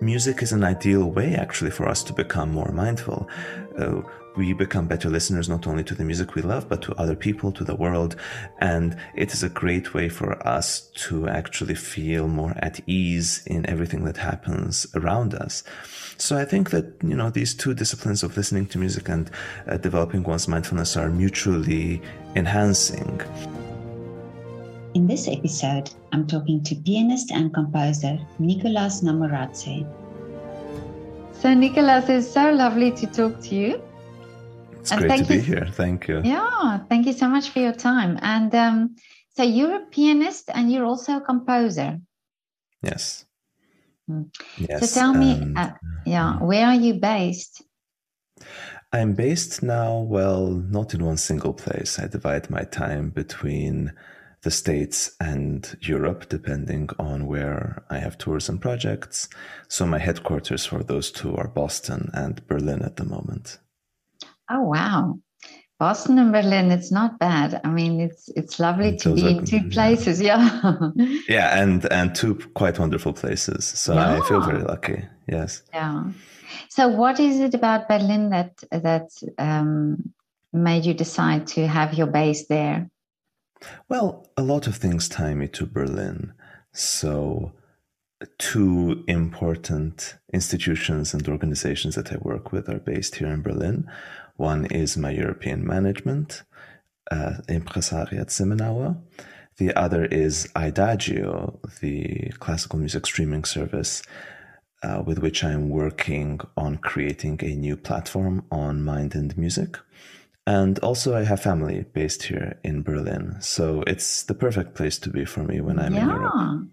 music is an ideal way actually for us to become more mindful. Uh, we become better listeners not only to the music we love, but to other people, to the world. And it is a great way for us to actually feel more at ease in everything that happens around us. So I think that, you know, these two disciplines of listening to music and uh, developing one's mindfulness are mutually enhancing. In this episode, I'm talking to pianist and composer Nicolas Namoradze. So, Nicolas, it's so lovely to talk to you. It's and great to be you, here. Thank you. Yeah, thank you so much for your time. And um, so, you're a pianist and you're also a composer. Yes. Mm. Yes. So, tell me, uh, yeah, mm. where are you based? I'm based now, well, not in one single place. I divide my time between the States and Europe, depending on where I have tours and projects. So my headquarters for those two are Boston and Berlin at the moment. Oh, wow. Boston and Berlin, it's not bad. I mean, it's it's lovely to be are, in two places. Yeah. yeah, and and two quite wonderful places. So yeah. I feel very lucky. Yes. Yeah. So, what is it about Berlin that that um, made you decide to have your base there? Well, a lot of things tie me to Berlin. So, two important institutions and organizations that I work with are based here in Berlin. One is my European management, uh, Impresariat Simmenauer. The other is Idagio, the classical music streaming service uh, with which I'm working on creating a new platform on mind and music. And also, I have family based here in Berlin. So it's the perfect place to be for me when I'm yeah. in Europe.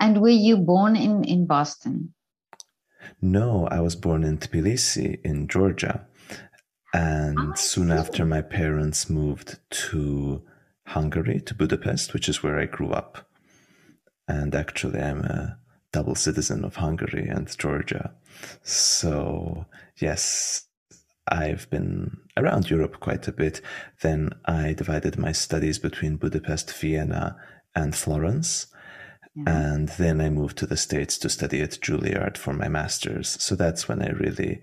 And were you born in, in Boston? No, I was born in Tbilisi in Georgia. And oh, soon after, my parents moved to Hungary, to Budapest, which is where I grew up. And actually, I'm a double citizen of Hungary and Georgia. So, yes, I've been around Europe quite a bit. Then I divided my studies between Budapest, Vienna, and Florence. Yeah. And then I moved to the States to study at Juilliard for my master's. So that's when I really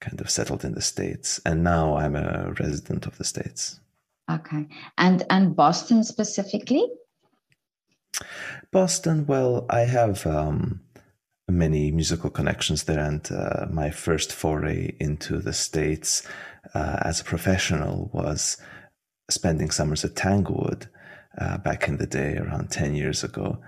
kind of settled in the States. And now I'm a resident of the States. Okay. And and Boston specifically? Boston, well, I have um, many musical connections there, and uh, my first foray into the States uh, as a professional was spending summers at Tanglewood uh, back in the day, around 10 years ago.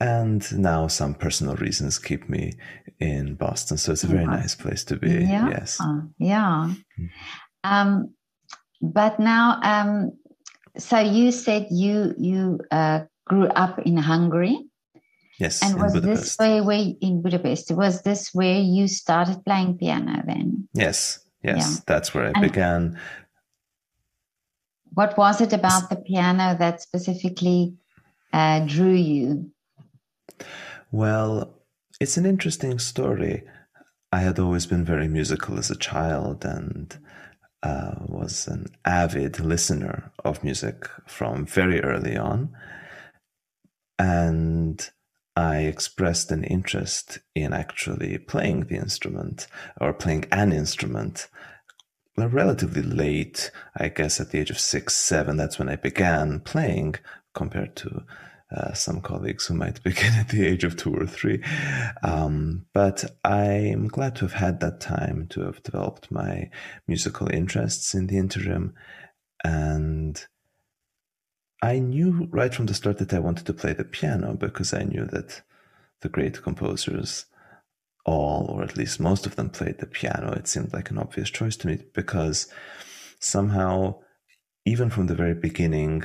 And now some personal reasons keep me in Boston. So it's a very nice place to be. Yeah. Yes. Yeah. Mm. Um, but now, um, so you said you you uh, grew up in Hungary. Yes. And was this where in Budapest? Was this where you started playing piano then? Yes. Yes. Yeah. That's where I and began. What was it about the piano that specifically uh, drew you? Well, it's an interesting story. I had always been very musical as a child and uh, was an avid listener of music from very early on. And I expressed an interest in actually playing the instrument or playing an instrument relatively late, I guess at the age of six, seven. That's when I began playing compared to uh, some colleagues who might begin at the age of two or three. Um, but I'm glad to have had that time to have developed my musical interests in the interim. And I knew right from the start that I wanted to play the piano because I knew that the great composers all, or at least most of them, played the piano. It seemed like an obvious choice to me because somehow, even from the very beginning,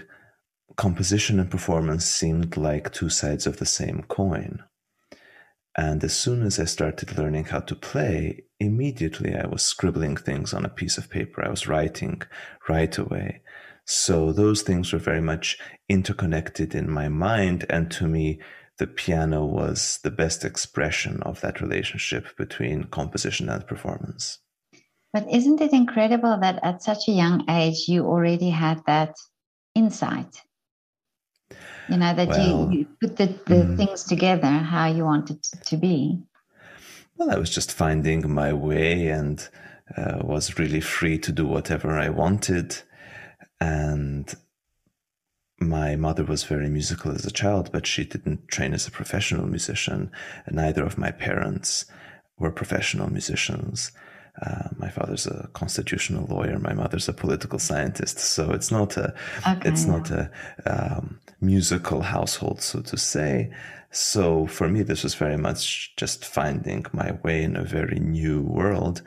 composition and performance seemed like two sides of the same coin. And as soon as I started learning how to play, immediately I was scribbling things on a piece of paper. I was writing right away. So those things were very much interconnected in my mind. And to me, the piano was the best expression of that relationship between composition and performance. But isn't it incredible that at such a young age you already had that insight? You know, that well, you, you, put the, the mm, things together how you wanted to be. well, I was just finding my way and uh, was really free to do whatever I wanted. And my mother was very musical as a child, but she didn't train as a professional musician. And neither of my parents were professional musicians. Uh, my father's a constitutional lawyer. My mother's a political scientist. So it's not a okay, it's yeah. not a um, musical household, so to say. So for me, this was very much just finding my way in a very new world,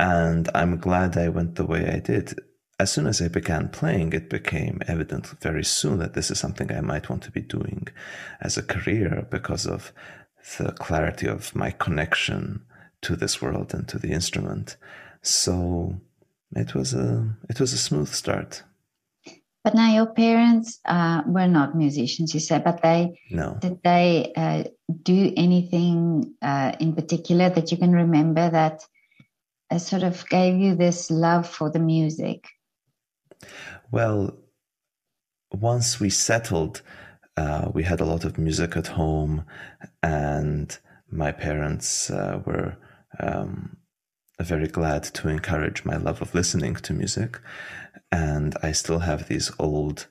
and I'm glad I went the way I did. As soon as I began playing, it became evident very soon that this is something I might want to be doing as a career because of the clarity of my connection to this world and to the instrument. So it was a it was a smooth start. But now your parents uh, were not musicians, you said, but they no. did they uh, do anything uh, in particular that you can remember that uh, sort of gave you this love for the music? Well, once we settled, uh, we had a lot of music at home, and my parents uh, were um, very glad to encourage my love of listening to music. And I still have these old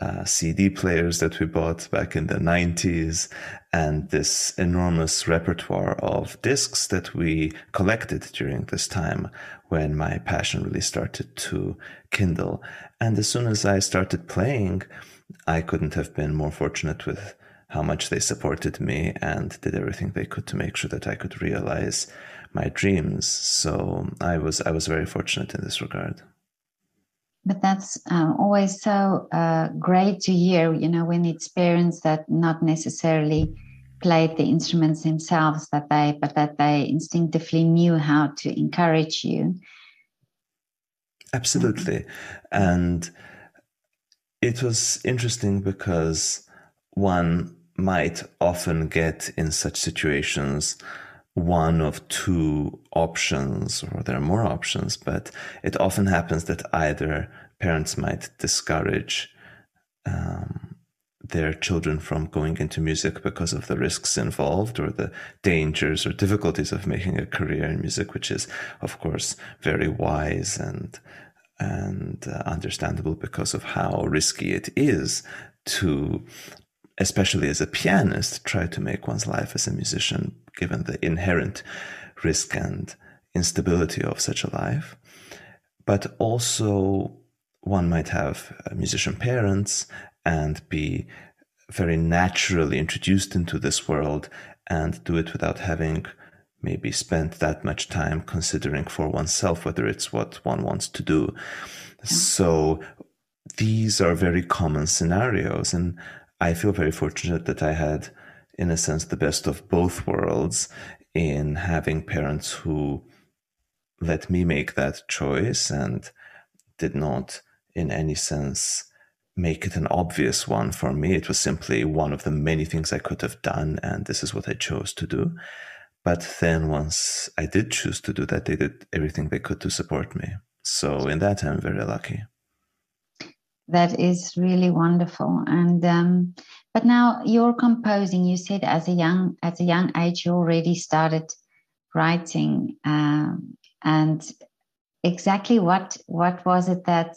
uh, CD players that we bought back in the 90s and this enormous repertoire of discs that we collected during this time when my passion really started to kindle. And as soon as I started playing, I couldn't have been more fortunate with how much they supported me and did everything they could to make sure that I could realize my dreams. So I was I was very fortunate in this regard. But that's um, always so uh, great to hear. You know, when it's parents that not necessarily played the instruments themselves, that they but that they instinctively knew how to encourage you. Absolutely, and it was interesting because one might often get in such situations one of two options, or there are more options, but it often happens that either parents might discourage um, their children from going into music because of the risks involved or the dangers or difficulties of making a career in music, which is, of course, very wise and and uh, understandable because of how risky it is to especially as a pianist, try to make one's life as a musician, given the inherent risk and instability of such a life. But also, one might have uh, musician parents and be very naturally introduced into this world and do it without having maybe spent that much time considering for oneself whether it's what one wants to do. So these are very common scenarios. And I feel very fortunate that I had, in a sense, the best of both worlds in having parents who let me make that choice and did not, in any sense, make it an obvious one for me. It was simply one of the many things I could have done, and this is what I chose to do. But then once I did choose to do that, they did everything they could to support me. So in that, I'm very lucky that is really wonderful and um, but now you're composing you said as a young at a young age you already started writing um, and exactly what what was it that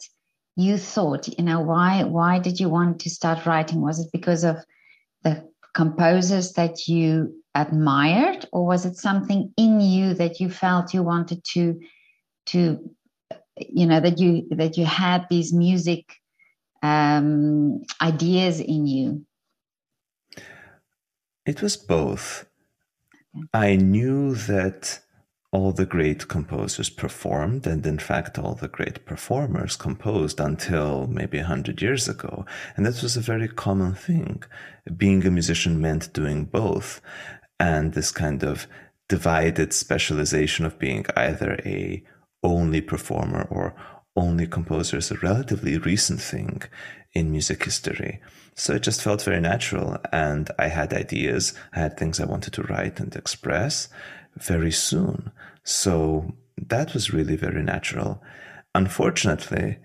you thought you know why why did you want to start writing was it because of the composers that you admired or was it something in you that you felt you wanted to to you know that you that you had these music um, ideas in you? It was both. I knew that all the great composers performed, and in fact, all the great performers composed until maybe a hundred years ago. And that was a very common thing. Being a musician meant doing both. And this kind of divided specialization of being either a only performer or only composer is a relatively recent thing in music history. So it just felt very natural. And I had ideas, I had things I wanted to write and express very soon. So that was really very natural. Unfortunately,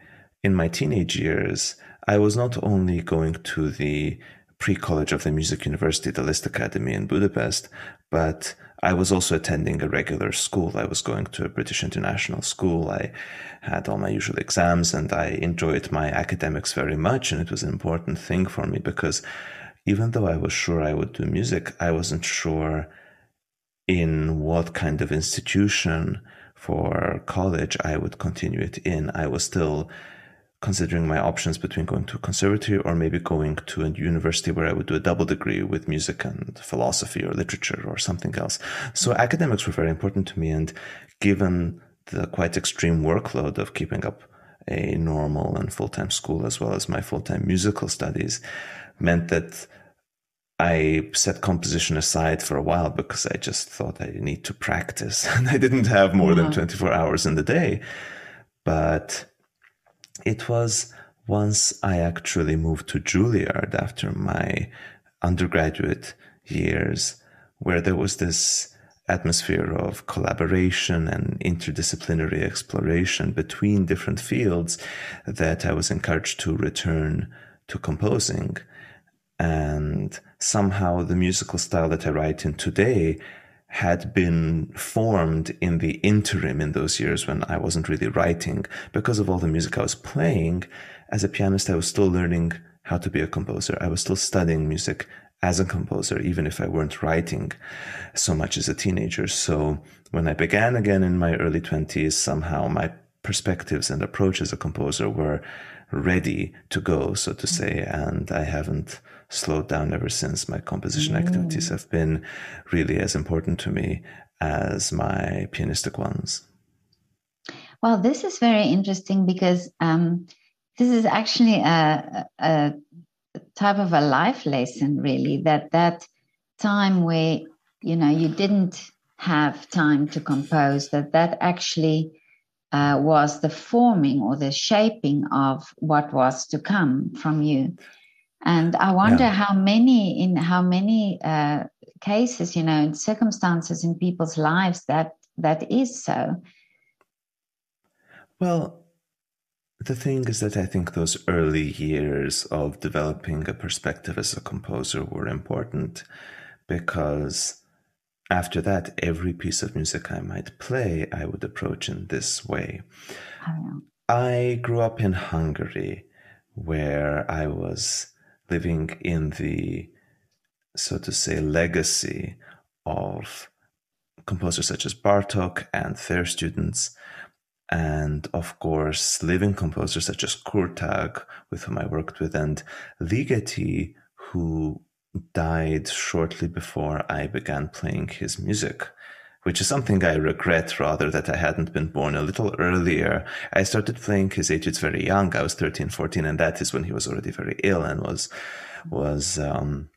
in my teenage years, I was not only going to the pre college of the Music University, the Liszt Academy in Budapest, but I was also attending a regular school. I was going to a British international school. I had all my usual exams and I enjoyed my academics very much. And it was an important thing for me because even though I was sure I would do music, I wasn't sure in what kind of institution for college I would continue it in. I was still considering my options between going to a conservatory or maybe going to a university where I would do a double degree with music and philosophy or literature or something else. So academics were very important to me. And given the quite extreme workload of keeping up a normal and full time school as well as my full time musical studies, meant that I set composition aside for a while because I just thought I need to practice and I didn't have more than mm-hmm. 24 hours in the day. But it was once I actually moved to Juilliard after my undergraduate years, where there was this atmosphere of collaboration and interdisciplinary exploration between different fields that I was encouraged to return to composing. And somehow the musical style that I write in today had been formed in the interim in those years when I wasn't really writing because of all the music I was playing. As a pianist, I was still learning how to be a composer. I was still studying music as a composer, even if I weren't writing so much as a teenager. So when I began again in my early 20s, somehow my perspectives and approach as a composer were ready to go, so to say, and I haven't slowed down ever since. My composition mm. activities have been really as important to me as my pianistic ones. Well, this is very interesting because um, this is actually a, a type of a life lesson, really. That that time where you know you didn't have time to compose, that that actually uh, was the forming or the shaping of what was to come from you and i wonder yeah. how many in how many uh, cases you know in circumstances in people's lives that that is so. Well the thing is that i think those early years of developing a perspective as a composer were important because after that every piece of music i might play i would approach in this way. Oh, I grew up in hungary where i was living in the, so to say, legacy of composers such as Bartok and their students, and of course, living composers such as Kurtag, with whom I worked with, and Ligeti, who died shortly before I began playing his music which is something I regret rather that I hadn't been born a little earlier. I started playing his age etudes very young. I was 13, 14, and that is when he was already very ill and was, was, um,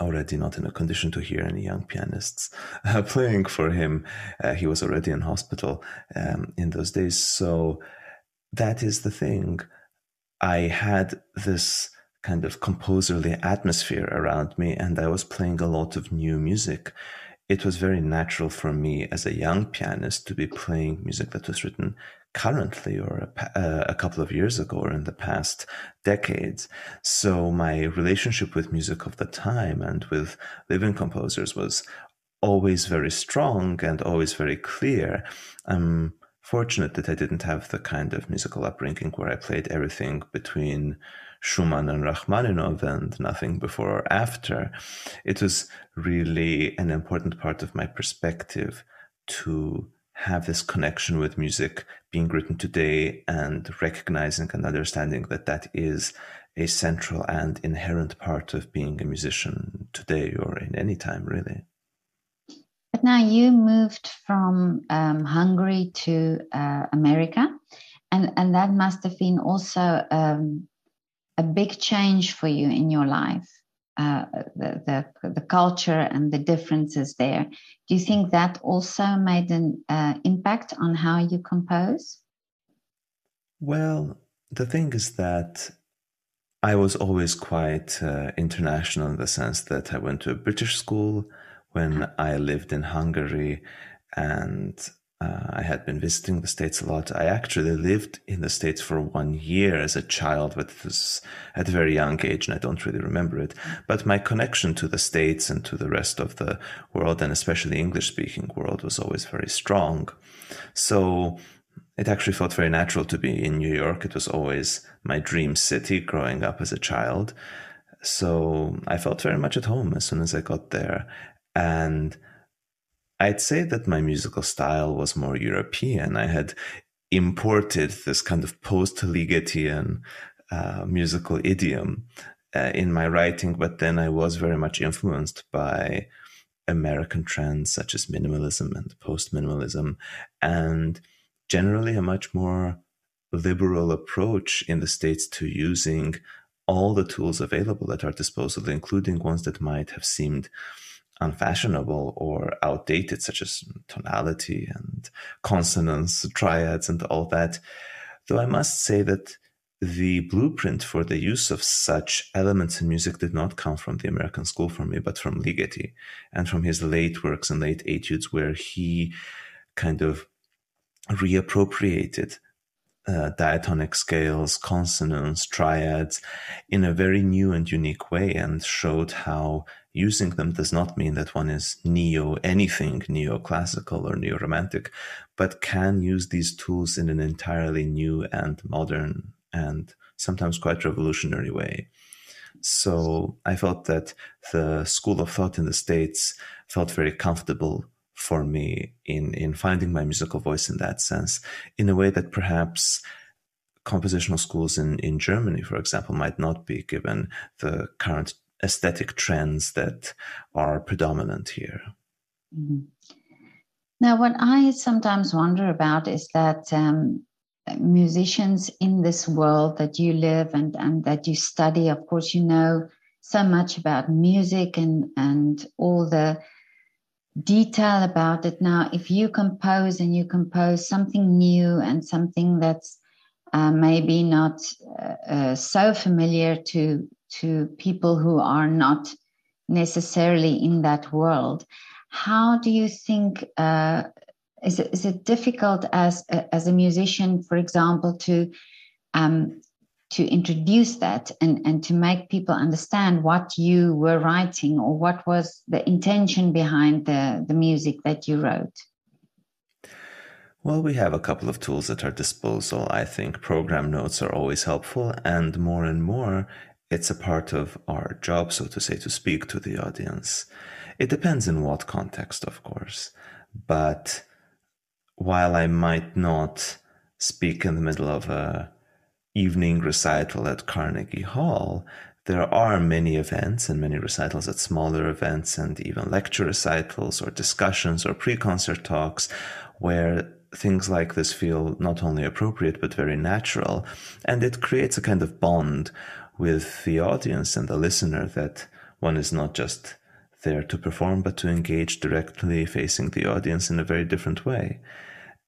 already not in a condition to hear any young pianists uh, playing for him. Uh, he was already in hospital um, in those days. So that is the thing. I had this kind of composerly atmosphere around me, and I was playing a lot of new music it was very natural for me as a young pianist to be playing music that was written currently or a, uh, a, couple of years ago or in the past decades. So my relationship with music of the time and with living composers was always very strong and always very clear. I'm fortunate that I didn't have the kind of musical upbringing where I played everything between Schumann and Rachmaninoff and nothing before or after, it was really an important part of my perspective to have this connection with music being written today and recognizing and understanding that that is a central and inherent part of being a musician today or in any time, really. But now you moved from um, Hungary to uh, America, and, and that must have been also um, a big change for you in your life, uh, the, the, the culture and the differences there. Do you think that also made an uh, impact on how you compose? Well, the thing is that I was always quite uh, international in the sense that I went to a British school when I lived in Hungary and uh, I had been visiting the States a lot. I actually lived in the States for one year as a child, but it was at a very young age and I don't really remember it. But my connection to the States and to the rest of the world, and especially English speaking world, was always very strong. So it actually felt very natural to be in New York. It was always my dream city growing up as a child. So I felt very much at home as soon as I got there. And I'd say that my musical style was more European. I had imported this kind of post Ligetian uh, musical idiom uh, in my writing, but then I was very much influenced by American trends such as minimalism and post minimalism, and generally a much more liberal approach in the States to using all the tools available at our disposal, including ones that might have seemed unfashionable or outdated, such as tonality and consonants, triads, and all that. Though I must say that the blueprint for the use of such elements in music did not come from the American school for me, but from Ligeti and from his late works and late etudes, where he kind of reappropriated uh, diatonic scales, consonants, triads in a very new and unique way and showed how using them does not mean that one is neo anything neoclassical or neo romantic, but can use these tools in an entirely new and modern and sometimes quite revolutionary way. So I felt that the school of thought in the States felt very comfortable for me in in finding my musical voice in that sense in a way that perhaps compositional schools in in Germany for example might not be given the current aesthetic trends that are predominant here mm-hmm. now what i sometimes wonder about is that um, musicians in this world that you live and and that you study of course you know so much about music and and all the detail about it. Now, if you compose and you compose something new and something that's uh, maybe not uh, uh, so familiar to to people who are not necessarily in that world, how do you think? Uh, is it, is it difficult as as a musician, for example, to um, to introduce that and, and to make people understand what you were writing or what was the intention behind the, the music that you wrote? Well, we have a couple of tools at our disposal. I think program notes are always helpful, and more and more, it's a part of our job, so to say, to speak to the audience. It depends in what context, of course. But while I might not speak in the middle of a evening recital at Carnegie Hall, there are many events and many recitals at smaller events and even lecture recitals or discussions or pre concert talks where things like this feel not only appropriate but very natural. And it creates a kind of bond with the audience and the listener that one is not just there to perform but to engage directly facing the audience in a very different way.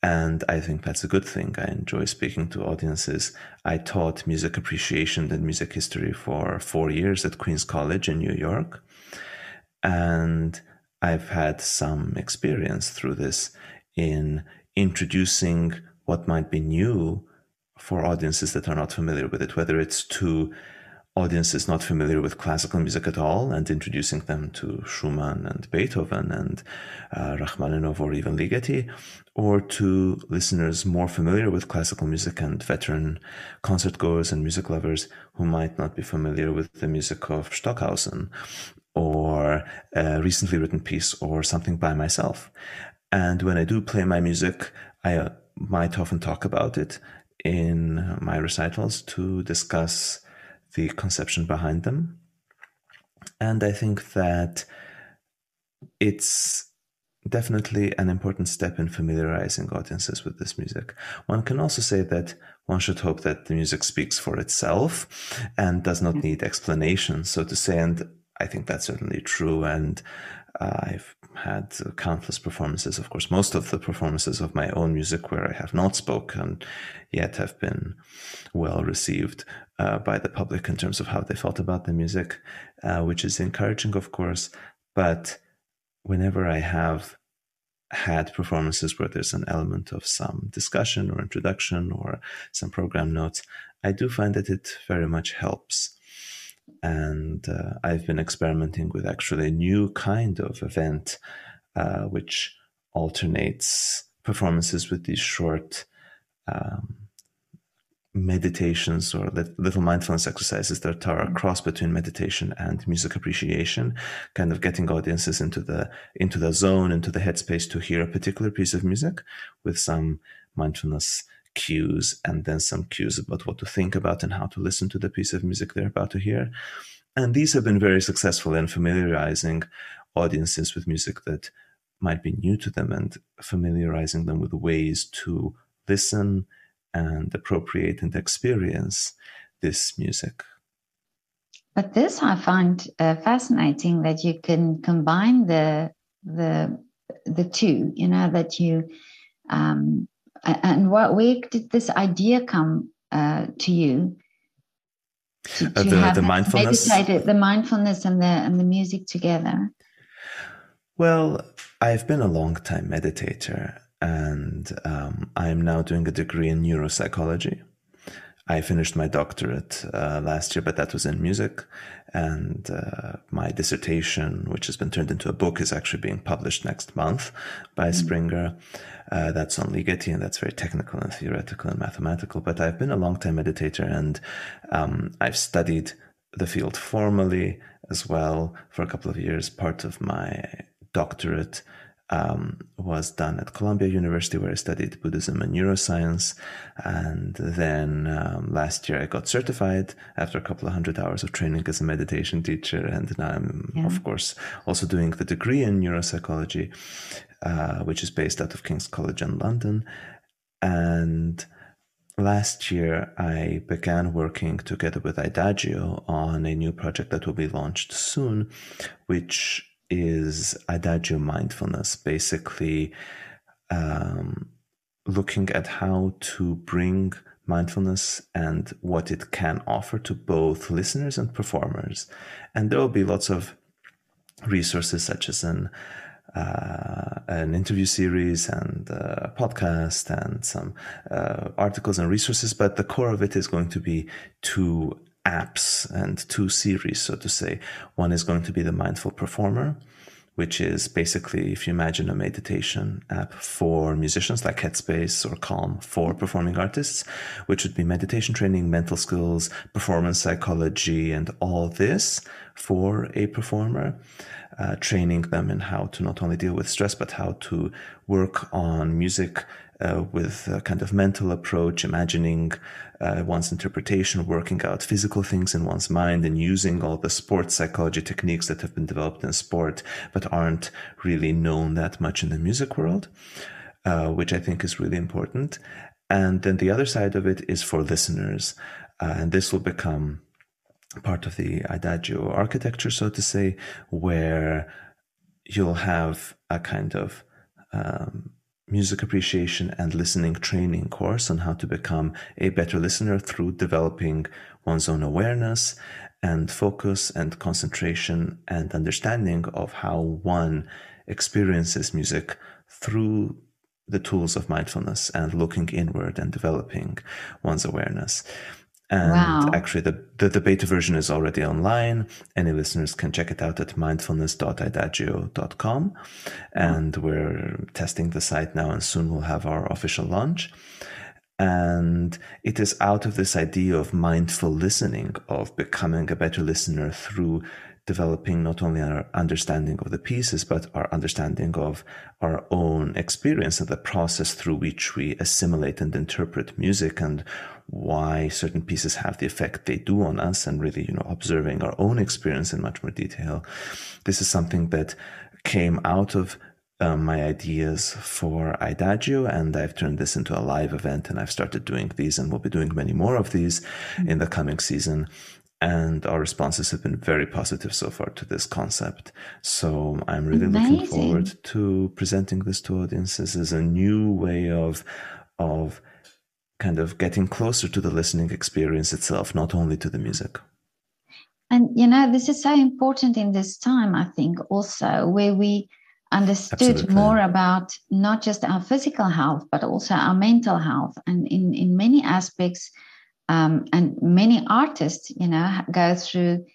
And I think that's a good thing. I enjoy speaking to audiences. I taught music appreciation and music history for four years at Queens College in New York. And I've had some experience through this in introducing what might be new for audiences that are not familiar with it, whether it's to audiences not familiar with classical music at all and introducing them to Schumann and Beethoven and uh, Rachmaninoff or even Ligeti, or to listeners more familiar with classical music and veteran concert goers and music lovers who might not be familiar with the music of Stockhausen or a recently written piece or something by myself. And when I do play my music, I uh, might often talk about it in my recitals to discuss the conception behind them. And I think that it's definitely an important step in familiarizing audiences with this music. One can also say that one should hope that the music speaks for itself and does not need explanation, so to say. And I think that's certainly true. And uh, I've had countless performances, of course, most of the performances of my own music where I have not spoken yet have been well received uh, by the public in terms of how they felt about the music, uh, which is encouraging, of course. But whenever I have had performances where there's an element of some discussion or introduction or some program notes, I do find that it very much helps. And uh, I've been experimenting with actually a new kind of event, uh, which alternates performances with these short um, meditations or little mindfulness exercises that are a cross between meditation and music appreciation kind of getting audiences into the into the zone into the headspace to hear a particular piece of music with some mindfulness cues and then some cues about what to think about and how to listen to the piece of music they're about to hear and these have been very successful in familiarizing audiences with music that might be new to them and familiarizing them with ways to listen and appropriate and experience this music. But this I find uh, fascinating that you can combine the the the two. You know that you um, and what where did this idea come uh, to you? To, uh, to uh, the, the mindfulness, the mindfulness and the and the music together. Well, I've been a long time meditator, and um, I'm now doing a degree in neuropsychology. I finished my doctorate uh, last year, but that was in music. And uh, my dissertation, which has been turned into a book, is actually being published next month by mm-hmm. Springer. Uh, that's on Ligeti, and that's very technical and theoretical and mathematical. But I've been a long time meditator, and um, I've studied the field formally as well for a couple of years. Part of my doctorate um, was done at Columbia University, where I studied Buddhism and neuroscience. And then um, last year, I got certified after a couple of hundred hours of training as a meditation teacher. And now I'm, yeah. of course, also doing the degree in neuropsychology, uh, which is based out of King's College in London. And last year, I began working together with Idagio on a new project that will be launched soon, which is Idagio mindfulness, basically um, looking at how to bring mindfulness and what it can offer to both listeners and performers. And there will be lots of resources such as an uh, an interview series and a podcast and some uh, articles and resources, but the core of it is going to be two apps and two series, so to say. One is going to be the Mindful Performer, which is basically, if you imagine a meditation app for musicians like Headspace or Calm for performing artists, which would be meditation training, mental skills, performance psychology, and all this for a performer. Uh, training them in how to not only deal with stress, but how to work on music uh, with a kind of mental approach, imagining uh, one's interpretation, working out physical things in one's mind, and using all the sports psychology techniques that have been developed in sport but aren't really known that much in the music world, uh, which I think is really important. And then the other side of it is for listeners, uh, and this will become part of the Idagio architecture, so to say, where you'll have a kind of um, music appreciation and listening training course on how to become a better listener through developing one's own awareness and focus and concentration and understanding of how one experiences music through the tools of mindfulness and looking inward and developing one's awareness. And wow. actually, the, the, the, beta version is already online. Any listeners can check it out at mindfulness.idagio.com. And we're testing the site now, and soon we'll have our official launch. And it is out of this idea of mindful listening, of becoming a better listener through developing not only our understanding of the pieces, but our understanding of our own experience and the process through which we assimilate and interpret music and why certain pieces have the effect they do on us and really, you know, observing our own experience in much more detail. This is something that came out of um, my ideas for Idagio, and I've turned this into a live event, and I've started doing these, and we'll be doing many more of these mm-hmm. in the coming season. And our responses have been very positive so far to this concept. So I'm really Amazing. looking forward to presenting this to audiences as a new way of of kind of getting closer to the listening experience itself, not only to the music. And you know, this is so important in this time, I think, also where we understood Absolutely. more about not just our physical health, but also our mental health. And in, in many aspects, um, and many artists, you know, go through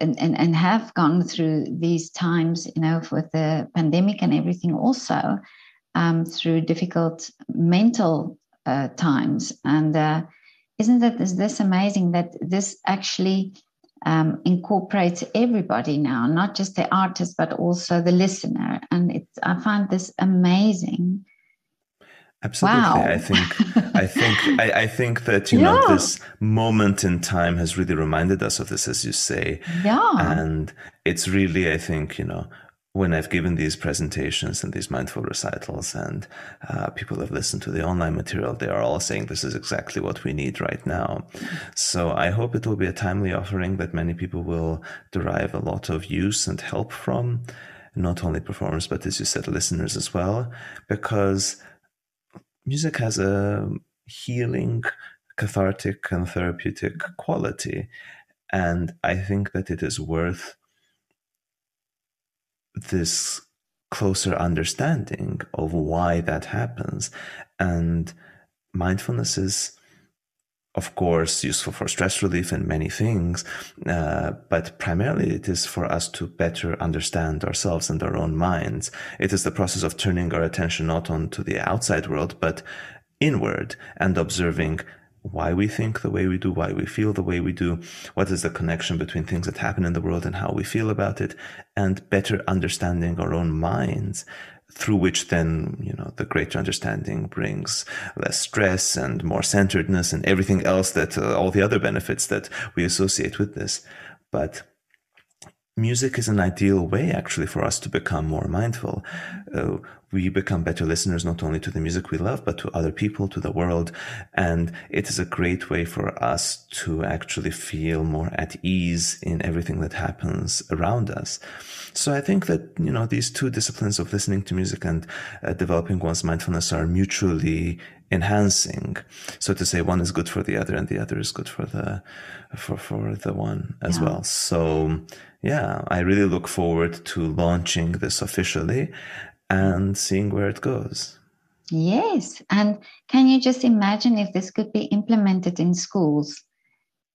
and, and, and have gone through these times, you know, with the pandemic and everything also um, through difficult mental uh, times. And uh, isn't that is this amazing that this actually um, incorporates everybody now, not just the artist, but also the listener. And it's, I find this amazing. Absolutely. Wow. I think I think I, I think that you know this moment in time has really reminded us of this, as you say. Yeah. And it's really, I think, you know, when I've given these presentations and these mindful recitals, and uh, people have listened to the online material, they are all saying this is exactly what we need right now. So I hope it will be a timely offering that many people will derive a lot of use and help from, not only performers, but as you said, listeners as well, because music has a healing, cathartic, and therapeutic quality. And I think that it is worth this closer understanding of why that happens. And mindfulness is, of course, useful for stress relief and many things, uh, but primarily it is for us to better understand ourselves and our own minds. It is the process of turning our attention not onto the outside world, but inward and observing why we think the way we do, why we feel the way we do, what is the connection between things that happen in the world and how we feel about it, and better understanding our own minds, through which then, you know, the greater understanding brings less stress and more centeredness and everything else that, uh, all the other benefits that we associate with this. But music is an ideal way actually for us to become more mindful. Uh, we become better listeners not only to the music we love, but to other people, to the world. And it is a great way for us to actually feel more at ease in everything that happens around us. So I think that, you know, these two disciplines of listening to music and uh, developing one's mindfulness are mutually enhancing. So to say one is good for the other and the other is good for the, for, for the one as Yeah. well. So yeah, I really look forward to launching this officially and seeing where it goes. Yes. And can you just imagine if this could be implemented in schools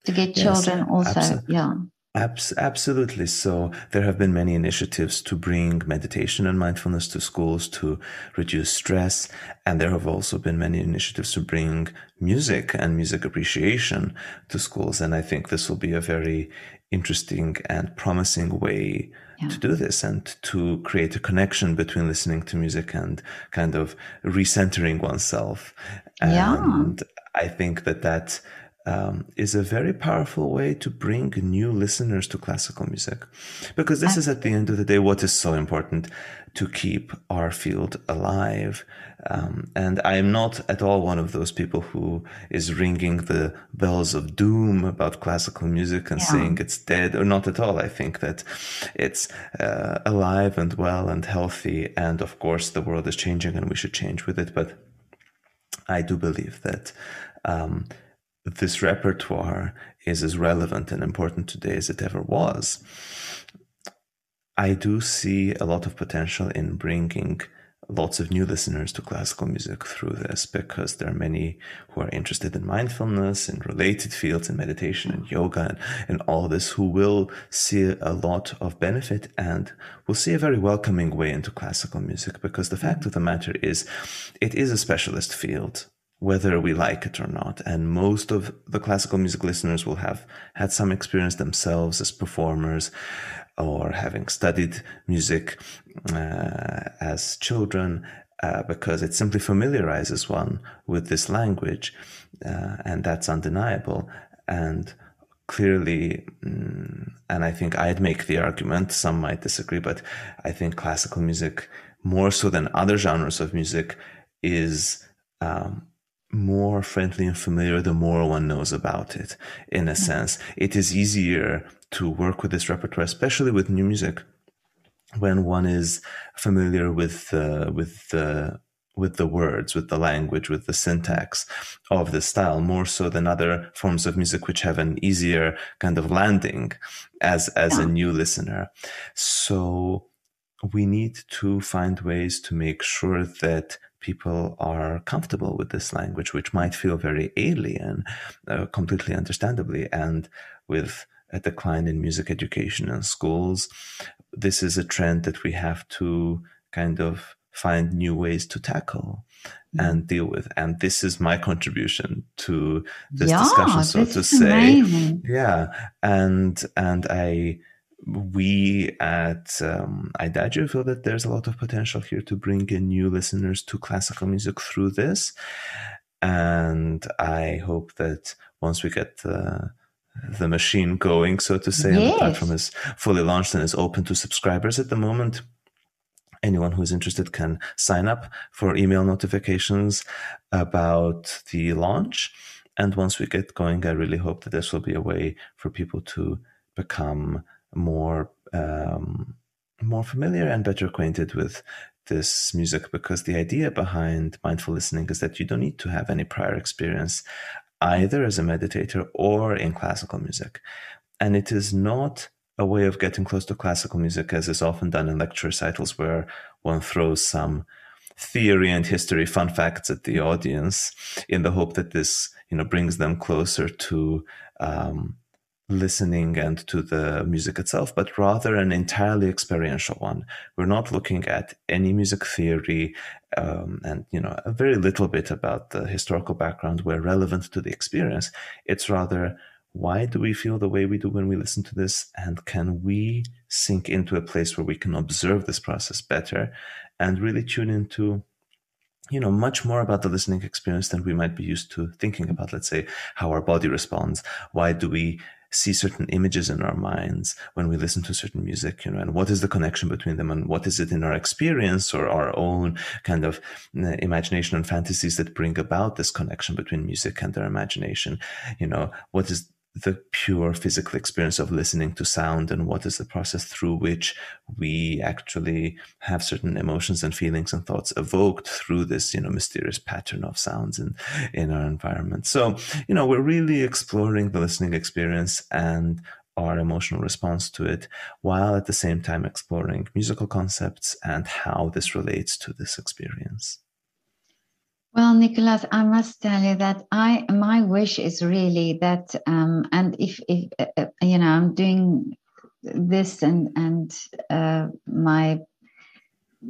to get Yes, children also? abso- Yeah. Abs- absolutely. So there have been many initiatives to bring meditation and mindfulness to schools to reduce stress. And there have also been many initiatives to bring music and music appreciation to schools. And I think this will be a very interesting and promising way Yeah. to do this and to create a connection between listening to music and kind of recentering oneself. Yeah. And I think that that um, is a very powerful way to bring new listeners to classical music. Because this is at the end of the day what is so important to keep our field alive. Um, and I am not at all one of those people who is ringing the bells of doom about classical music and Yeah. saying it's dead, or not at all. I think that it's uh, alive and well and healthy. And of course, the world is changing and we should change with it. But I do believe that um, this repertoire is as relevant and important today as it ever was. I do see a lot of potential in bringing lots of new listeners to classical music through this because there are many who are interested in mindfulness and related fields in meditation and yoga and, and all this who will see a lot of benefit and will see a very welcoming way into classical music because the fact of the matter is it is a specialist field whether we like it or not. And most of the classical music listeners will have had some experience themselves as performers or having studied music uh, as children. Uh, because it simply familiarizes one with this language, uh, and that's undeniable. And clearly, mm, and I think I'd make the argument, some might disagree, but I think classical music, more so than other genres of music, is um, more friendly and familiar the more one knows about it in a sense. It is easier to work with this repertoire especially with new music when one is familiar with uh, with the with the words with the language with the syntax of the style more so than other forms of music which have an easier kind of landing as as a new listener. So we need to find ways to make sure that people are comfortable with this language, which might feel very alien, uh, completely understandably. And with a decline in music education in schools, this is a trend that we have to kind of find new ways to tackle mm. and deal with. And this is my contribution to this yeah, discussion, so to say. Amazing. Yeah. And and I we at um, Idagio feel that there's a lot of potential here to bring in new listeners to classical music through this. And I hope that once we get the the machine going, so to say, yes. and the platform is fully launched and is open to subscribers at the moment, anyone who is interested can sign up for email notifications about the launch. And once we get going, I really hope that this will be a way for people to become more um, more familiar and better acquainted with this music because the idea behind mindful listening is that you don't need to have any prior experience either as a meditator or in classical music. And it is not a way of getting close to classical music as is often done in lecture recitals where one throws some theory and history fun facts at the audience in the hope that this you know brings them closer to um, listening and to the music itself, but rather an entirely experiential one. We're not looking at any music theory um, and you know a very little bit about the historical background where relevant to the experience. It's rather why do we feel the way we do when we listen to this, and can we sink into a place where we can observe this process better and really tune into you know much more about the listening experience than we might be used to thinking about let's say how our body responds why do we see certain images in our minds when we listen to certain music, you know, and what is the connection between them and what is it in our experience or our own kind of uh, imagination and fantasies that bring about this connection between music and our imagination? You know, what is the pure physical experience of listening to sound and what is the process through which we actually have certain emotions and feelings and thoughts evoked through this you know mysterious pattern of sounds in in our environment. So you know we're really exploring the listening experience and our emotional response to it while at the same time exploring musical concepts and how this relates to this experience well, Nicolas, I must tell you that I my wish is really that, um, and if, if uh, uh, you know, I'm doing this and and uh, my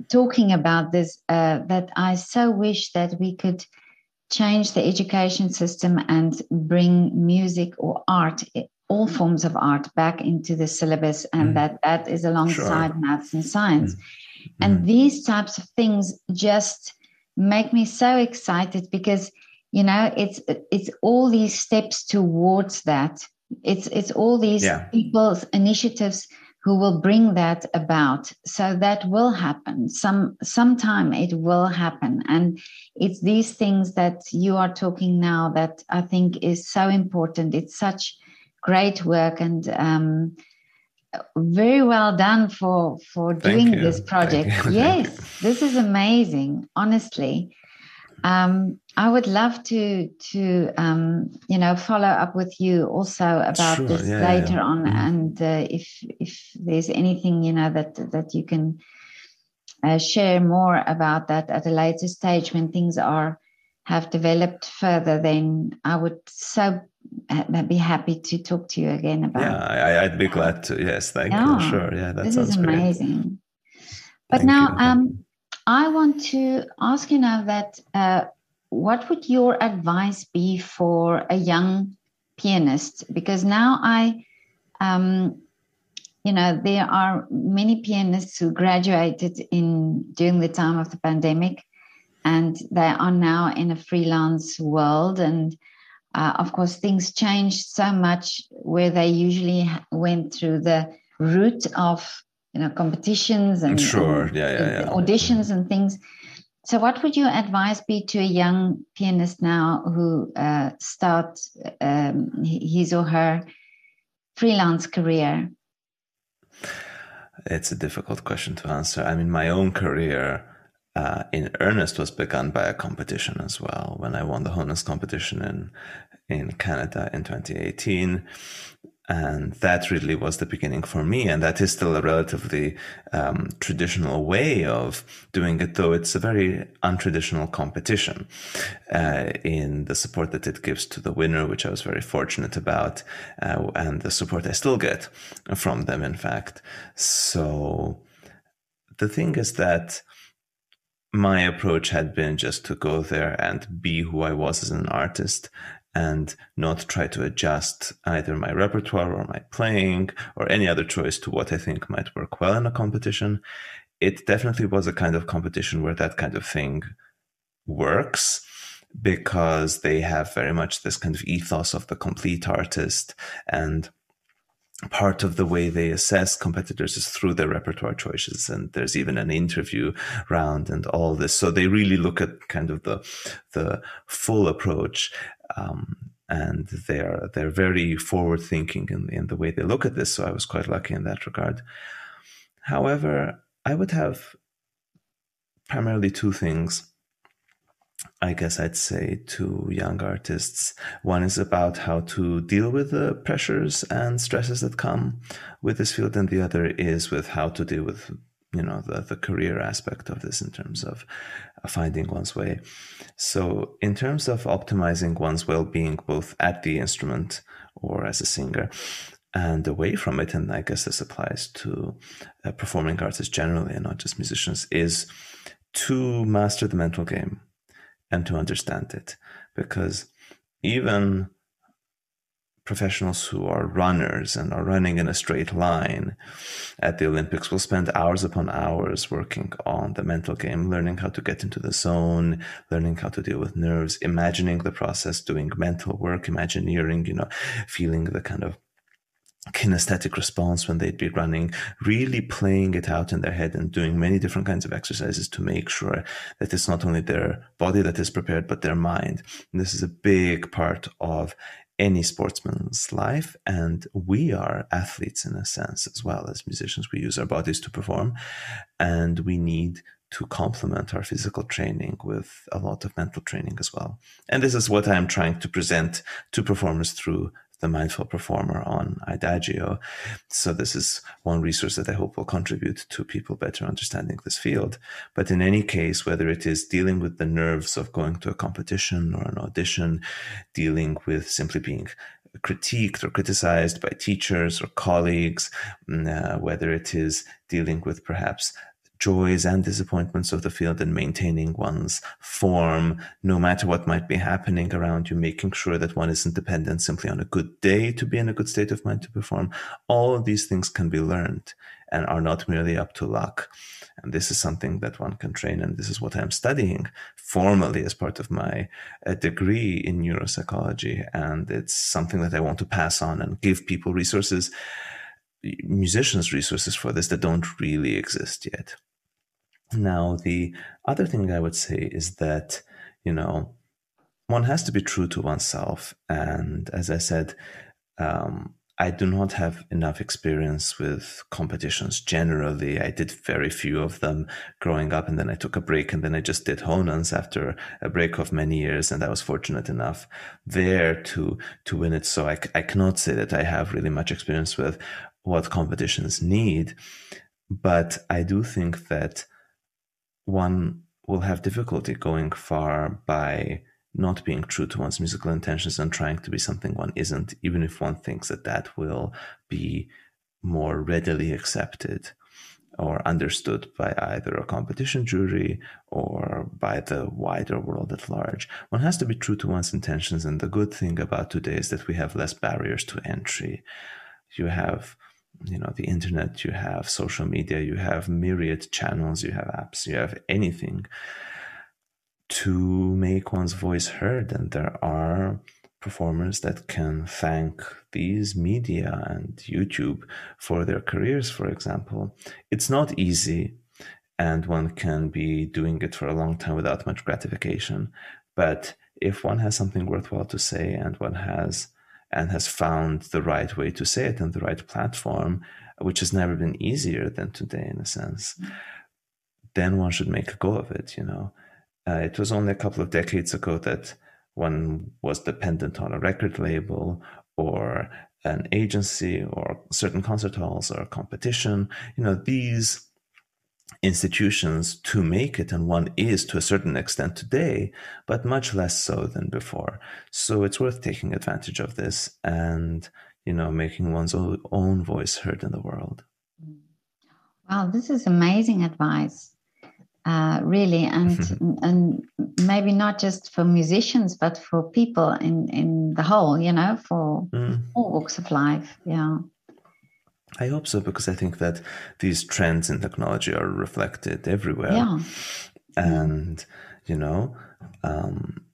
talking about this, uh, that I so wish that we could change the education system and bring music or art, all forms of art, back into the syllabus, and mm. that that is alongside sure. maths and science, mm. and mm. these types of things just make me so excited because you know it's it's all these steps towards that. It's it's all these yeah. people's initiatives who will bring that about. So that will happen. Some sometime it will happen. And it's these things that you are talking now that i think is so important. It's such great work and um, very well done for for doing this project. yes, this is amazing. Honestly, um, I would love to to um, you know follow up with you also about sure, this yeah, later yeah. on, mm-hmm. and uh, if if there's anything you know that that you can uh, share more about that at a later stage when things are have developed further, then I would so I'd be happy to talk to you again about. Yeah, I, would be glad to. Yes, thank yeah, you. Sure, yeah, that this sounds is amazing. Great. But thank now, you. um, I want to ask you now that uh, what would your advice be for a young pianist? Because now I, um, you know, there are many pianists who graduated in during the time of the pandemic, and they are now in a freelance world and uh, of course, things changed so much where they usually went through the route of you know competitions and, sure. and, yeah, yeah, yeah. auditions and things. So, what would your advice be to a young pianist now who uh, starts um, his or her freelance career? It's a difficult question to answer. I mean, my own career uh, in earnest was begun by a competition as well. When I won the Honens competition in in Canada in 2018, and that really was the beginning for me and that is still a relatively um, traditional way of doing it though it's a very untraditional competition uh, in the support that it gives to the winner which i was very fortunate about uh, and the support i still get from them in fact so the thing is that my approach had been just to go there and be who I was as an artist and not try to adjust either my repertoire or my playing or any other choice to what I think might work well in a competition. It definitely was a kind of competition where that kind of thing works because they have very much this kind of ethos of the complete artist and part of the way they assess competitors is through their repertoire choices and there's even an interview round and all this. So they really look at kind of the the full approach um, and they're they're very forward thinking in, in the way they look at this so i was quite lucky in that regard. However i would have primarily two things I guess I'd say to young artists. One is about how to deal with the pressures and stresses that come with this field, and the other is with how to deal with you know the, the career aspect of this in terms of finding one's way so in terms of optimizing one's well-being both at the instrument or as a singer and away from it and i guess this applies to uh, performing artists generally and not just musicians is to master the mental game and to understand it. Because even professionals who are runners and are running in a straight line at the Olympics will spend hours upon hours working on the mental game, learning how to get into the zone, learning how to deal with nerves, imagining the process, doing mental work, imagineering, you know, feeling the kind of kinesthetic response when they'd be running, really playing it out in their head and doing many different kinds of exercises to make sure that it's not only their body that is prepared, but their mind. And this is a big part of any sportsman's life. And we are athletes in a sense as well as musicians. We use our bodies to perform and we need to complement our physical training with a lot of mental training as well. And this is what I'm trying to present to performers through the mindful performer on Idagio. So this is one resource that I hope will contribute to people better understanding this field. But in any case, whether it is dealing with the nerves of going to a competition or an audition, dealing with simply being critiqued or criticized by teachers or colleagues, mm, uh, whether it is dealing with perhaps joys and disappointments of the field and maintaining one's form, no matter what might be happening around you, making sure that one isn't dependent simply on a good day to be in a good state of mind to perform. All of these things can be learned and are not merely up to luck. And this is something that one can train. And this is what I'm studying formally as part of my uh, degree in neuropsychology. And it's something that I want to pass on and give people resources musicians resources for this that don't really exist yet. Now, the other thing I would say is that, you know, one has to be true to oneself. And as I said, um, I do not have enough experience with competitions generally. I did very few of them growing up, and then I took a break, and then I just did Honens after a break of many years, and I was fortunate enough there to to win it. So I, I cannot say that I have really much experience with what competitions need, but I do think that one will have difficulty going far by not being true to one's musical intentions and trying to be something one isn't, even if one thinks that that will be more readily accepted or understood by either a competition jury or by the wider world at large. One has to be true to one's intentions. And the good thing about today is that we have less barriers to entry. You have you know the internet you have social media you have myriad channels you have apps you have anything to make one's voice heard. And there are performers that can thank these media and youtube for their careers for example. It's not easy and one can be doing it for a long time without much gratification. But if one has something worthwhile to say and one has and has found the right way to say it and the right platform, which has never been easier than today, in a sense, mm. then one should make a go of it. You know, uh, it was only a couple of decades ago that one was dependent on a record label or an agency or certain concert halls or a competition, you know, these institutions to make it, and one is to a certain extent today, but much less so than before. So it's worth taking advantage of this and, you know, making one's own voice heard in the world. Wow, this is amazing advice. Uh, really, and and maybe not just for musicians, but for people in in the whole, you know, for mm. all walks of life. Yeah. I hope so because I think that these trends in technology are reflected everywhere. Yeah. And, you know, um,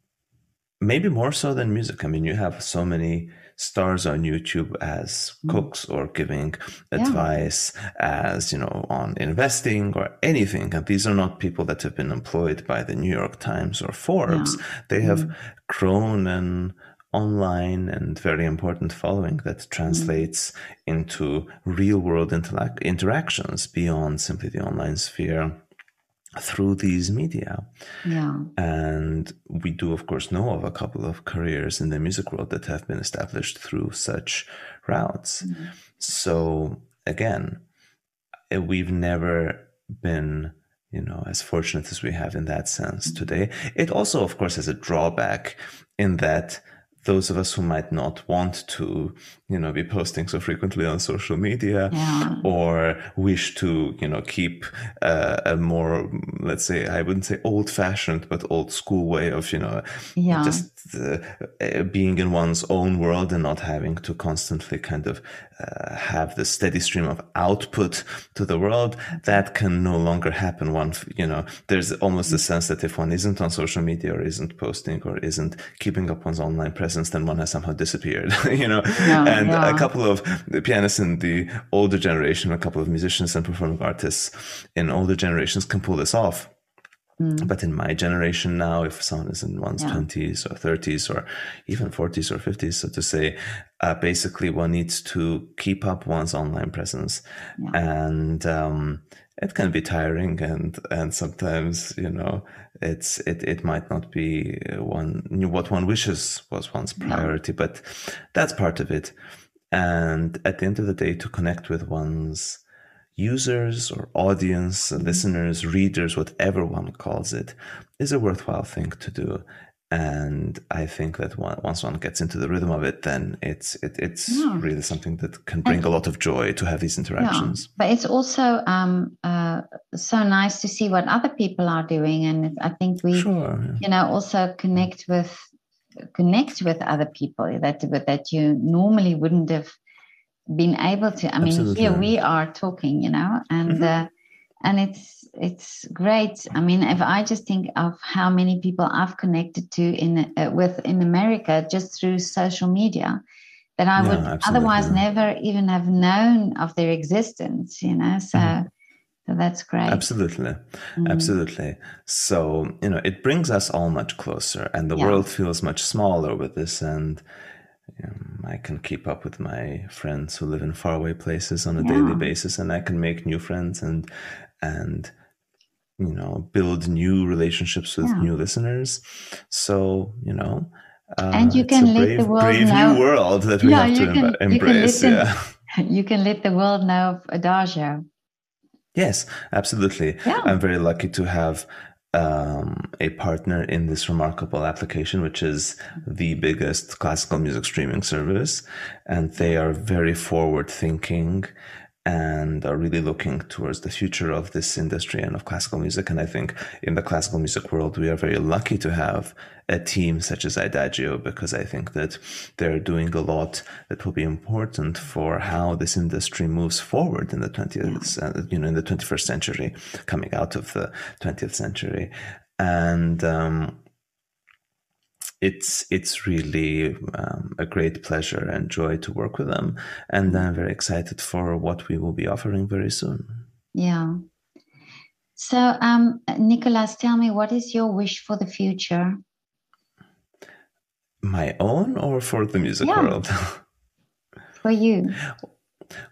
maybe more so than music. I mean, you have so many stars on YouTube as mm. cooks or giving yeah. advice as, you know, on investing or anything. And these are not people that have been employed by the New York Times or Forbes. Yeah. They have mm. grown and online and very important following that translates mm-hmm. into real world interac- interactions beyond simply the online sphere through these media. Yeah. And we do, of course, know of a couple of careers in the music world that have been established through such routes. Mm-hmm. So, again, eh, we've never been you know, as fortunate as we have in that sense mm-hmm. today. It also, of course, has a drawback in that those of us who might not want to, you know, be posting so frequently on social media yeah. or wish to, you know, keep uh, a more, let's say, I wouldn't say old fashioned, but old school way of, you know, yeah. just uh, being in one's own world and not having to constantly kind of uh, have the steady stream of output to the world. That can no longer happen. One, you know, there's almost a sense that if one isn't on social media or isn't posting or isn't keeping up one's online presence, then one has somehow disappeared, you know, yeah, and yeah. a couple of pianists in the older generation, a couple of musicians and performing artists in older generations can pull this off Mm. But in my generation now, if someone is in one's yeah. 20s or 30s or even 40s or 50s, so to say, uh, basically one needs to keep up one's online presence. And um, it can be tiring and, and sometimes, you know, it's it, it might not be one what one wishes was one's priority, but that's part of it. And at the end of the day, to connect with one's users or audience, mm-hmm. listeners, readers, whatever one calls it, is a worthwhile thing to do. And I think that one, once one gets into the rhythm of it, then it's it, it's yeah. really something that can bring and, a lot of joy to have these interactions. Yeah. But it's also um, uh, so nice to see what other people are doing, and I think we, sure, yeah. you know, also connect with connect with other people that that you normally wouldn't have been able to. I mean, Absolutely. here we are talking, you know, and mm-hmm. uh, and it's it's great. I mean, if I just think of how many people I've connected to in uh, with in America just through social media, that I yeah, would absolutely. otherwise never even have known of their existence, you know. So. Mm-hmm. So that's great. Absolutely. Mm. Absolutely. So, you know, it brings us all much closer and the yeah. world feels much smaller with this. And, um, I can keep up with my friends who live in faraway places on a yeah. daily basis, and I can make new friends and and you know build new relationships with yeah. new listeners. So you know, uh, and you can let brave, the world brave know. new world that we yeah, have to can, embrace. yeah, you can let the world know of Idagio. Yes, absolutely. Yeah. I'm very lucky to have um, a partner in this remarkable application, which is the biggest classical music streaming service. And they are very forward thinking and are really looking towards the future of this industry and of classical music. And I think in the classical music world, we are very lucky to have a team such as Idagio because I think that they're doing a lot that will be important for how this industry moves forward in the 20th, uh, you know, in the 21st century, coming out of the 20th century. And, um, it's it's really um, a great pleasure and joy to work with them, and I'm very excited for what we will be offering very soon. Yeah. So, um, Nicolas, tell me, what is your wish for the future? My own, or for the music yeah. world? for you.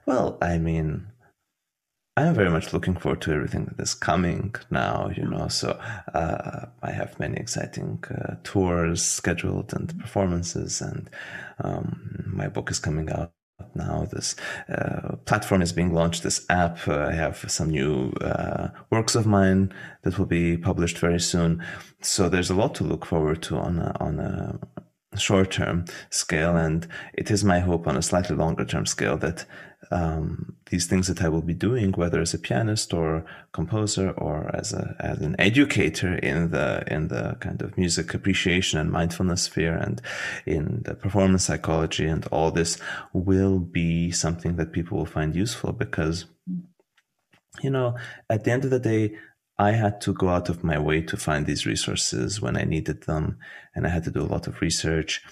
Well, I mean, I'm very much looking forward to everything that is coming now, you know. So uh, I have many exciting uh, tours scheduled and performances, and um, my book is coming out now this uh, platform is being launched this app uh, i have some new uh, works of mine that will be published very soon so there's a lot to look forward to on a, on a short term scale and it is my hope on a slightly longer term scale that um, these things that I will be doing, whether as a pianist or composer or as a as an educator in the in the kind of music appreciation and mindfulness sphere and in the performance psychology and all this will be something that people will find useful because you know at the end of the day I had to go out of my way to find these resources when I needed them and I had to do a lot of research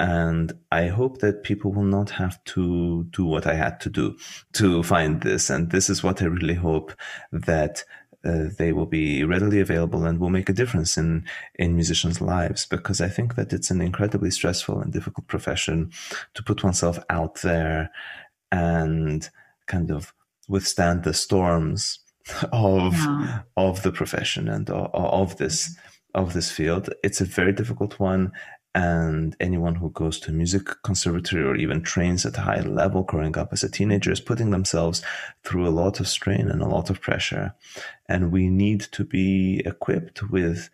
and I hope that people will not have to do what I had to do to find this. And this is what I really hope that uh, they will be readily available and will make a difference in in musicians' lives because I think that it's an incredibly stressful and difficult profession to put oneself out there and kind of withstand the storms of yeah. of the profession and of, of this of this field. It's a very difficult one, and anyone who goes to a music conservatory or even trains at a high level growing up as a teenager is putting themselves through a lot of strain and a lot of pressure. And we need to be equipped with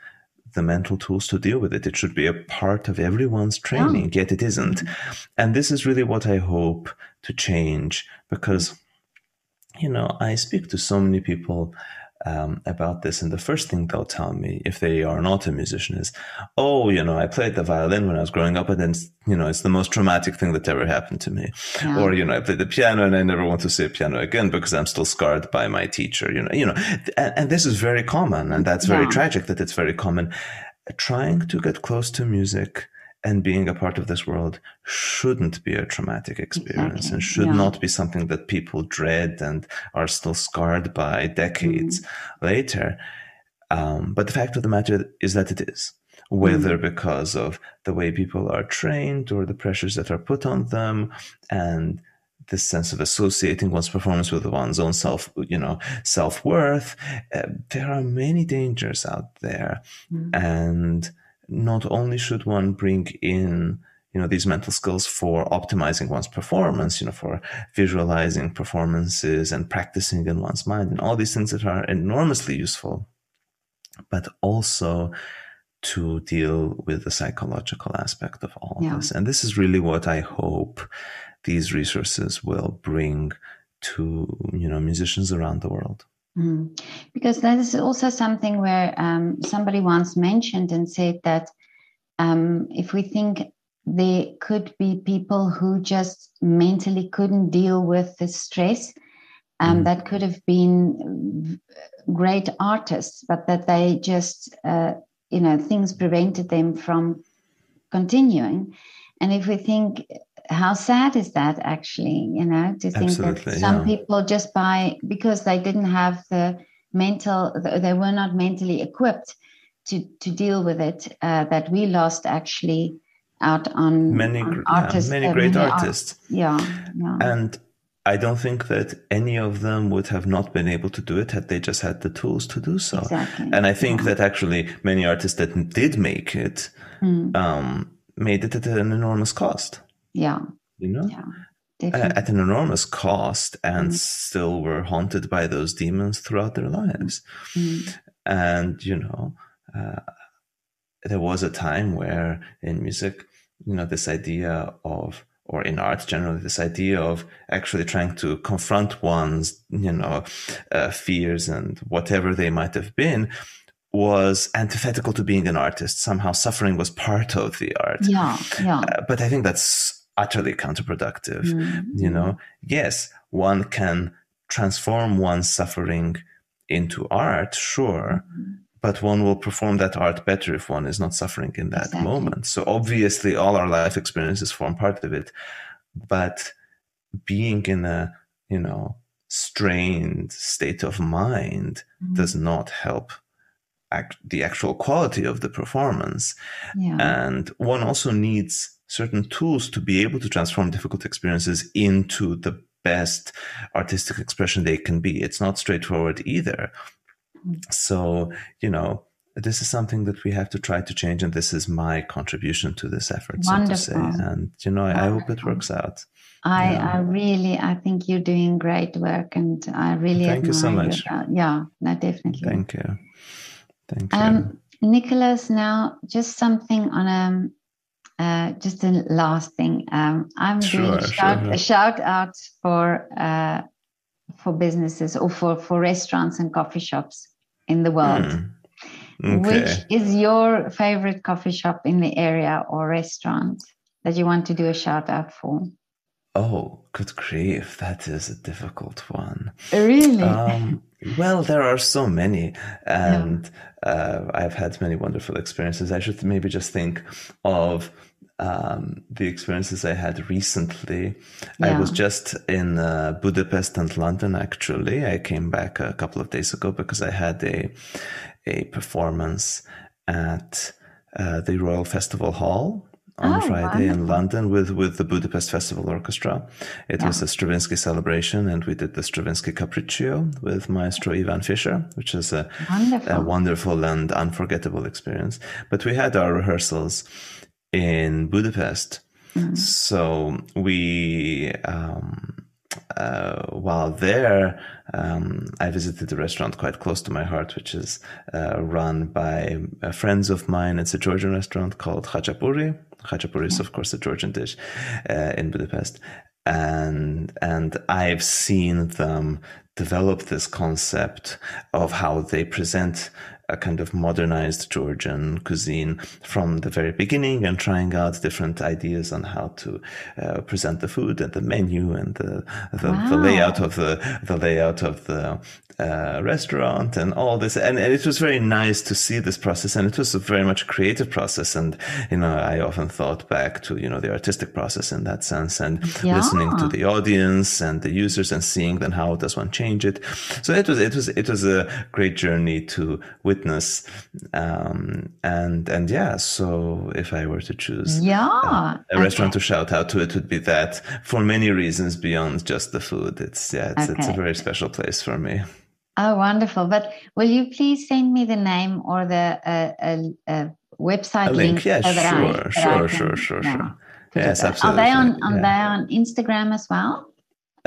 the mental tools to deal with it. It should be a part of everyone's training, yeah. yet it isn't. Mm-hmm. And this is really what I hope to change because, you know, I speak to so many people um, about this. And the first thing they'll tell me, if they are not a musician, is, "Oh, you know, I played the violin when I was growing up, and then you know, it's the most traumatic thing that ever happened to me." Yeah. Or you know, I played the piano, and I never want to see a piano again because I'm still scarred by my teacher. You know, you know, and, and this is very common, and that's very yeah. tragic that it's very common. Trying to get close to music and being a part of this world shouldn't be a traumatic experience exactly. and should yeah. not be something that people dread and are still scarred by decades mm. later. Um, but the fact of the matter is that it is, whether mm. because of the way people are trained or the pressures that are put on them and this sense of associating one's performance with one's own self, you know, self worth. Uh, there are many dangers out there. Mm. And not only should one bring in you know these mental skills for optimizing one's performance you know for visualizing performances and practicing in one's mind and all these things that are enormously useful but also to deal with the psychological aspect of all yeah. this and this is really what i hope these resources will bring to you know musicians around the world Mm. Because that is also something where um, somebody once mentioned and said that um, if we think there could be people who just mentally couldn't deal with the stress, um, mm. that could have been great artists, but that they just, uh, you know, things prevented them from continuing. And if we think how sad is that actually you know to think Absolutely, that some yeah. people just by because they didn't have the mental they were not mentally equipped to to deal with it uh, that we lost actually out on many on artists, yeah, many uh, great many artists art, yeah, yeah and I don't think that any of them would have not been able to do it had they just had the tools to do so. Exactly. And I think yeah. that actually many artists that did make it mm. um, made it at an enormous cost. Yeah. You know? Yeah. At an enormous cost, and mm. still were haunted by those demons throughout their lives. Mm. And, you know, uh, there was a time where in music, you know, this idea of, or in art generally, this idea of actually trying to confront one's, you know, uh, fears and whatever they might have been was antithetical to being an artist. Somehow suffering was part of the art. Yeah, yeah. Uh, but I think that's utterly counterproductive. Mm-hmm. You know, yes, one can transform one's suffering into art, sure, mm-hmm. but one will perform that art better if one is not suffering in that exactly. moment. So obviously, all our life experiences form part of it, but being in a, you know, strained state of mind mm-hmm. does not help act, the actual quality of the performance. Yeah. And one also needs certain tools to be able to transform difficult experiences into the best artistic expression they can be. It's not straightforward either. So, you know, this is something that we have to try to change, and this is my contribution to this effort, Wonderful. so to say. And you know, I, I hope it works out. I, yeah. I really, I think you're doing great work, and I really thank you so much. yeah, no, definitely. Thank you, thank you. Um, Nicolas, now just something on a uh, just a last thing. Um, I'm sure, doing a shout, sure. a shout out for uh, for businesses or for for restaurants and coffee shops in the world. Mm. Okay. Which is your favorite coffee shop in the area or restaurant that you want to do a shout out for? Oh, good grief, that is a difficult one. Really? Um, well, there are so many, and yeah. uh, I've had many wonderful experiences. I should maybe just think of um, the experiences I had recently. Yeah. I was just in uh, Budapest and London. Actually, I came back a couple of days ago because I had a a performance at uh, the Royal Festival Hall on oh, Friday wonderful. in London with, with the Budapest Festival Orchestra. It yeah. was a Stravinsky celebration, and we did the Stravinsky Capriccio with Maestro Ivan Fischer, which is a wonderful. a wonderful and unforgettable experience. But we had our rehearsals in Budapest. Mm-hmm. So we, um, uh, while there, um, I visited a restaurant quite close to my heart, which is uh, run by uh, friends of mine. It's a Georgian restaurant called Khachapuri. Khachapuri is, of course, a Georgian dish uh, in Budapest. And, and I've seen them develop this concept of how they present a kind of modernized Georgian cuisine from the very beginning and trying out different ideas on how to uh, present the food and the menu and the the, wow. the layout of the the layout of the uh, restaurant and all this and, and, it was very nice to see this process and it was a very much creative process and you know I often thought back to you know the artistic process in that sense and yeah. listening to the audience and the users and seeing then how does one change it so it was it was it was a great journey to witness um, and and yeah so if I were to choose yeah uh, a okay. restaurant to shout out to it would be that for many reasons beyond just the food it's yeah it's, okay. it's a very special place for me Oh, wonderful. But will you please send me the name or the uh, uh, uh website a link? link? Yeah, so sure, I, sure, sure, sure, sure. Yes, absolutely. Are they on, on, yeah. they on Instagram as well?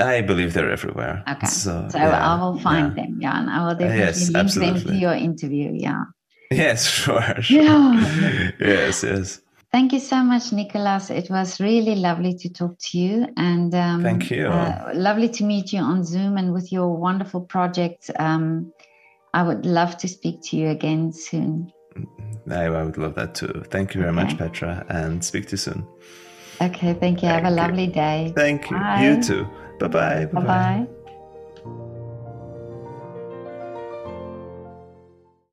I believe they're everywhere. Okay. So, so yeah, I will find yeah. them. Yeah. And I will definitely yes, link absolutely. them to your interview. Yeah. Yes, sure. sure. Yeah. yes, yes. Thank you so much, Nicolas. It was really lovely to talk to you. And um, thank you. Uh, lovely to meet you on Zoom and with your wonderful project. Um, I would love to speak to you again soon. I, I would love that too. Thank you very okay. much, Petra, and speak to you soon. Okay, thank you. Thank Have a lovely day. Thank you. Bye. You too. Bye bye. Bye bye.